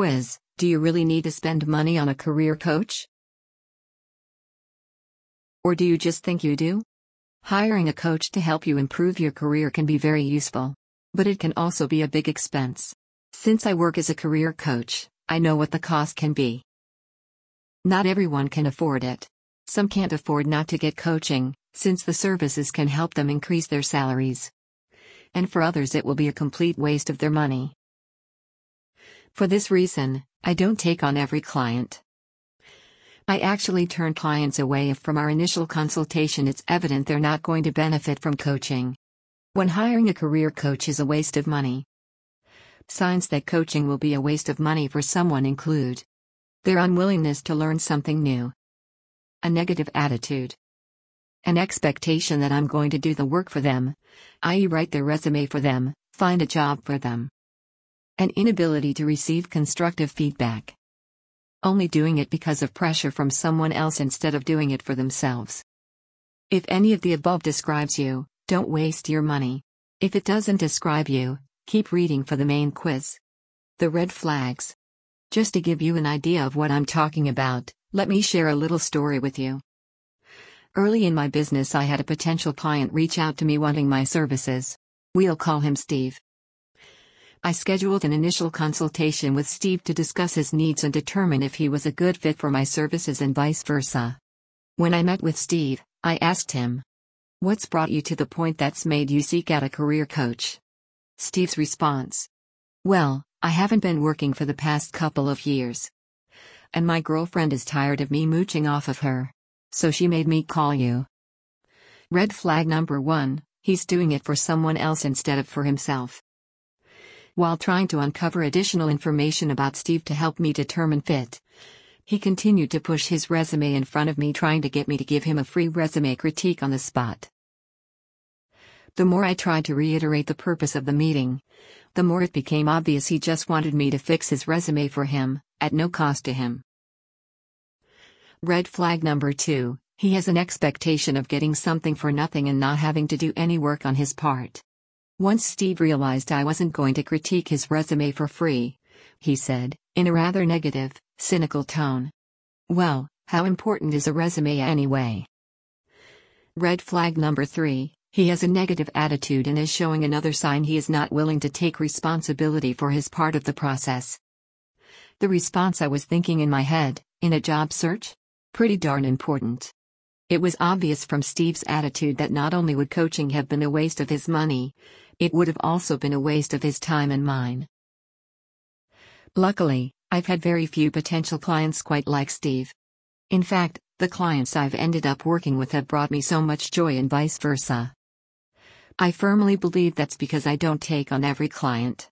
quiz Do you really need to spend money on a career coach? Or do you just think you do? Hiring a coach to help you improve your career can be very useful. But it can also be a big expense. Since I work as a career coach, I know what the cost can be. Not everyone can afford it. Some can't afford not to get coaching, since the services can help them increase their salaries. And for others, it will be a complete waste of their money. For this reason, I don't take on every client. I actually turn clients away if from our initial consultation it's evident they're not going to benefit from coaching. When hiring a career coach is a waste of money. Signs that coaching will be a waste of money for someone include their unwillingness to learn something new, a negative attitude, an expectation that I'm going to do the work for them, i.e., write their resume for them, find a job for them, an inability to receive constructive feedback only doing it because of pressure from someone else instead of doing it for themselves. If any of the above describes you, don't waste your money. If it doesn't describe you, keep reading for the main quiz. The red flags. Just to give you an idea of what I'm talking about, let me share a little story with you. Early in my business, I had a potential client reach out to me wanting my services. We'll call him Steve. I scheduled an initial consultation with Steve to discuss his needs and determine if he was a good fit for my services and vice versa. When I met with Steve, I asked him, What's brought you to the point that's made you seek out a career coach? Steve's response Well, I haven't been working for the past couple of years. And my girlfriend is tired of me mooching off of her. So she made me call you. Red flag number one he's doing it for someone else instead of for himself. While trying to uncover additional information about Steve to help me determine fit, he continued to push his resume in front of me, trying to get me to give him a free resume critique on the spot. The more I tried to reiterate the purpose of the meeting, the more it became obvious he just wanted me to fix his resume for him, at no cost to him. Red flag number two he has an expectation of getting something for nothing and not having to do any work on his part. Once Steve realized I wasn't going to critique his resume for free, he said, in a rather negative, cynical tone. Well, how important is a resume anyway? Red flag number three he has a negative attitude and is showing another sign he is not willing to take responsibility for his part of the process. The response I was thinking in my head, in a job search? Pretty darn important. It was obvious from Steve's attitude that not only would coaching have been a waste of his money, it would have also been a waste of his time and mine. Luckily, I've had very few potential clients quite like Steve. In fact, the clients I've ended up working with have brought me so much joy and vice versa. I firmly believe that's because I don't take on every client.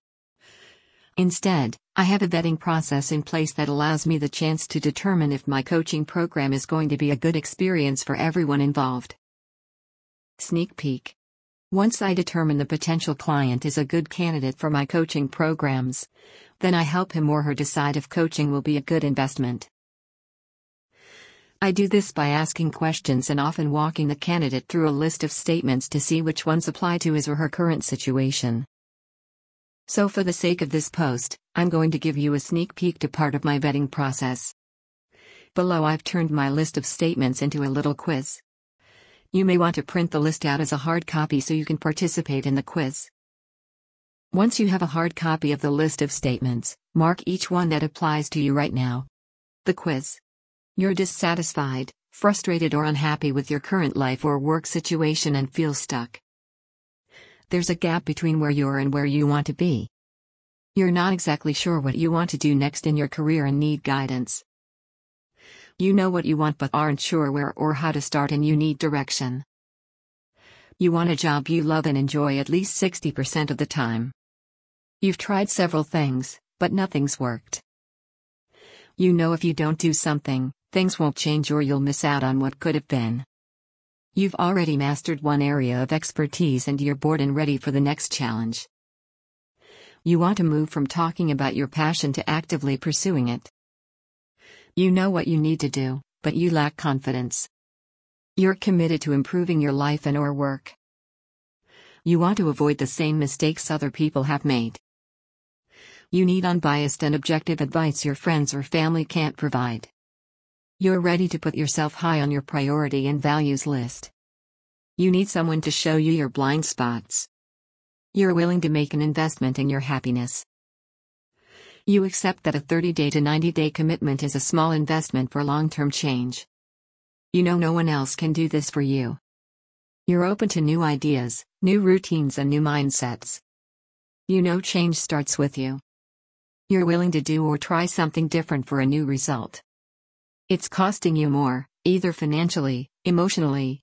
Instead, I have a vetting process in place that allows me the chance to determine if my coaching program is going to be a good experience for everyone involved. Sneak peek. Once I determine the potential client is a good candidate for my coaching programs, then I help him or her decide if coaching will be a good investment. I do this by asking questions and often walking the candidate through a list of statements to see which ones apply to his or her current situation. So, for the sake of this post, I'm going to give you a sneak peek to part of my vetting process. Below, I've turned my list of statements into a little quiz. You may want to print the list out as a hard copy so you can participate in the quiz. Once you have a hard copy of the list of statements, mark each one that applies to you right now. The quiz. You're dissatisfied, frustrated, or unhappy with your current life or work situation and feel stuck. There's a gap between where you are and where you want to be. You're not exactly sure what you want to do next in your career and need guidance. You know what you want but aren't sure where or how to start and you need direction. You want a job you love and enjoy at least 60% of the time. You've tried several things, but nothing's worked. You know if you don't do something, things won't change or you'll miss out on what could have been. You've already mastered one area of expertise and you're bored and ready for the next challenge. You want to move from talking about your passion to actively pursuing it. You know what you need to do, but you lack confidence. You're committed to improving your life and or work. You want to avoid the same mistakes other people have made. You need unbiased and objective advice your friends or family can't provide. You're ready to put yourself high on your priority and values list. You need someone to show you your blind spots. You're willing to make an investment in your happiness. You accept that a 30 day to 90 day commitment is a small investment for long term change. You know no one else can do this for you. You're open to new ideas, new routines, and new mindsets. You know change starts with you. You're willing to do or try something different for a new result. It's costing you more, either financially, emotionally,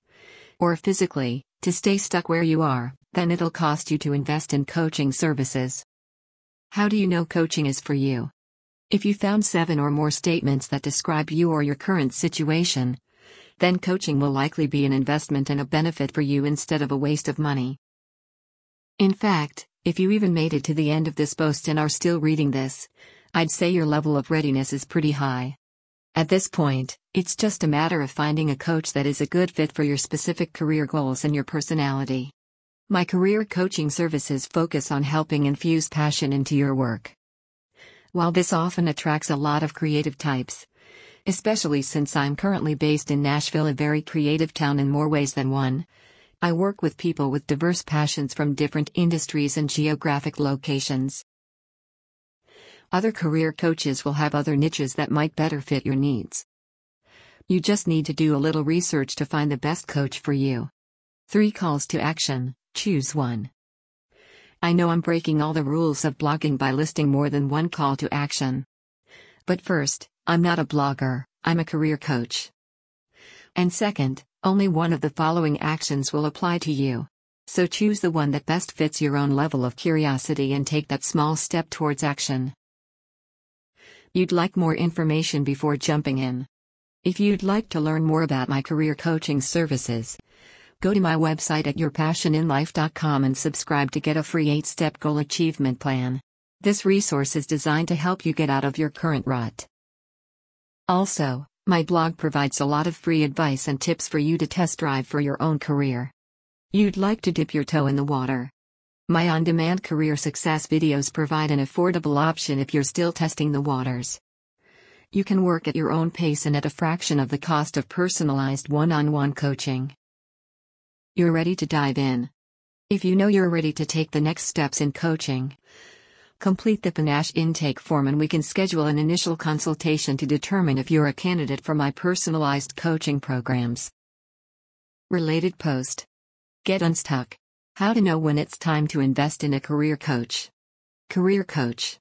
or physically, to stay stuck where you are, than it'll cost you to invest in coaching services. How do you know coaching is for you? If you found seven or more statements that describe you or your current situation, then coaching will likely be an investment and a benefit for you instead of a waste of money. In fact, if you even made it to the end of this post and are still reading this, I'd say your level of readiness is pretty high. At this point, it's just a matter of finding a coach that is a good fit for your specific career goals and your personality. My career coaching services focus on helping infuse passion into your work. While this often attracts a lot of creative types, especially since I'm currently based in Nashville, a very creative town in more ways than one, I work with people with diverse passions from different industries and geographic locations. Other career coaches will have other niches that might better fit your needs. You just need to do a little research to find the best coach for you. 3 calls to action, choose one. I know I'm breaking all the rules of blogging by listing more than one call to action. But first, I'm not a blogger, I'm a career coach. And second, only one of the following actions will apply to you. So choose the one that best fits your own level of curiosity and take that small step towards action. You'd like more information before jumping in. If you'd like to learn more about my career coaching services, go to my website at yourpassioninlife.com and subscribe to get a free 8 step goal achievement plan. This resource is designed to help you get out of your current rut. Also, my blog provides a lot of free advice and tips for you to test drive for your own career. You'd like to dip your toe in the water. My on demand career success videos provide an affordable option if you're still testing the waters. You can work at your own pace and at a fraction of the cost of personalized one on one coaching. You're ready to dive in. If you know you're ready to take the next steps in coaching, Complete the paNASH intake form and we can schedule an initial consultation to determine if you're a candidate for my personalized coaching programs. Related post Get unstuck. How to know when it's time to invest in a career coach. Career coach.